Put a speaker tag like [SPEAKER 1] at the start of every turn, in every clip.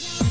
[SPEAKER 1] Yeah.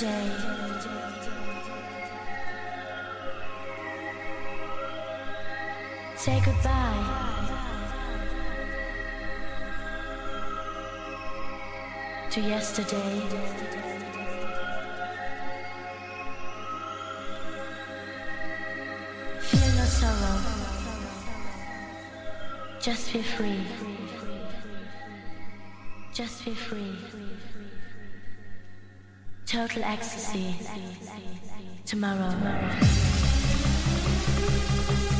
[SPEAKER 1] Say goodbye. To yesterday. Feel no sorrow. Just be free. Just be free. Total ecstasy. Tomorrow. See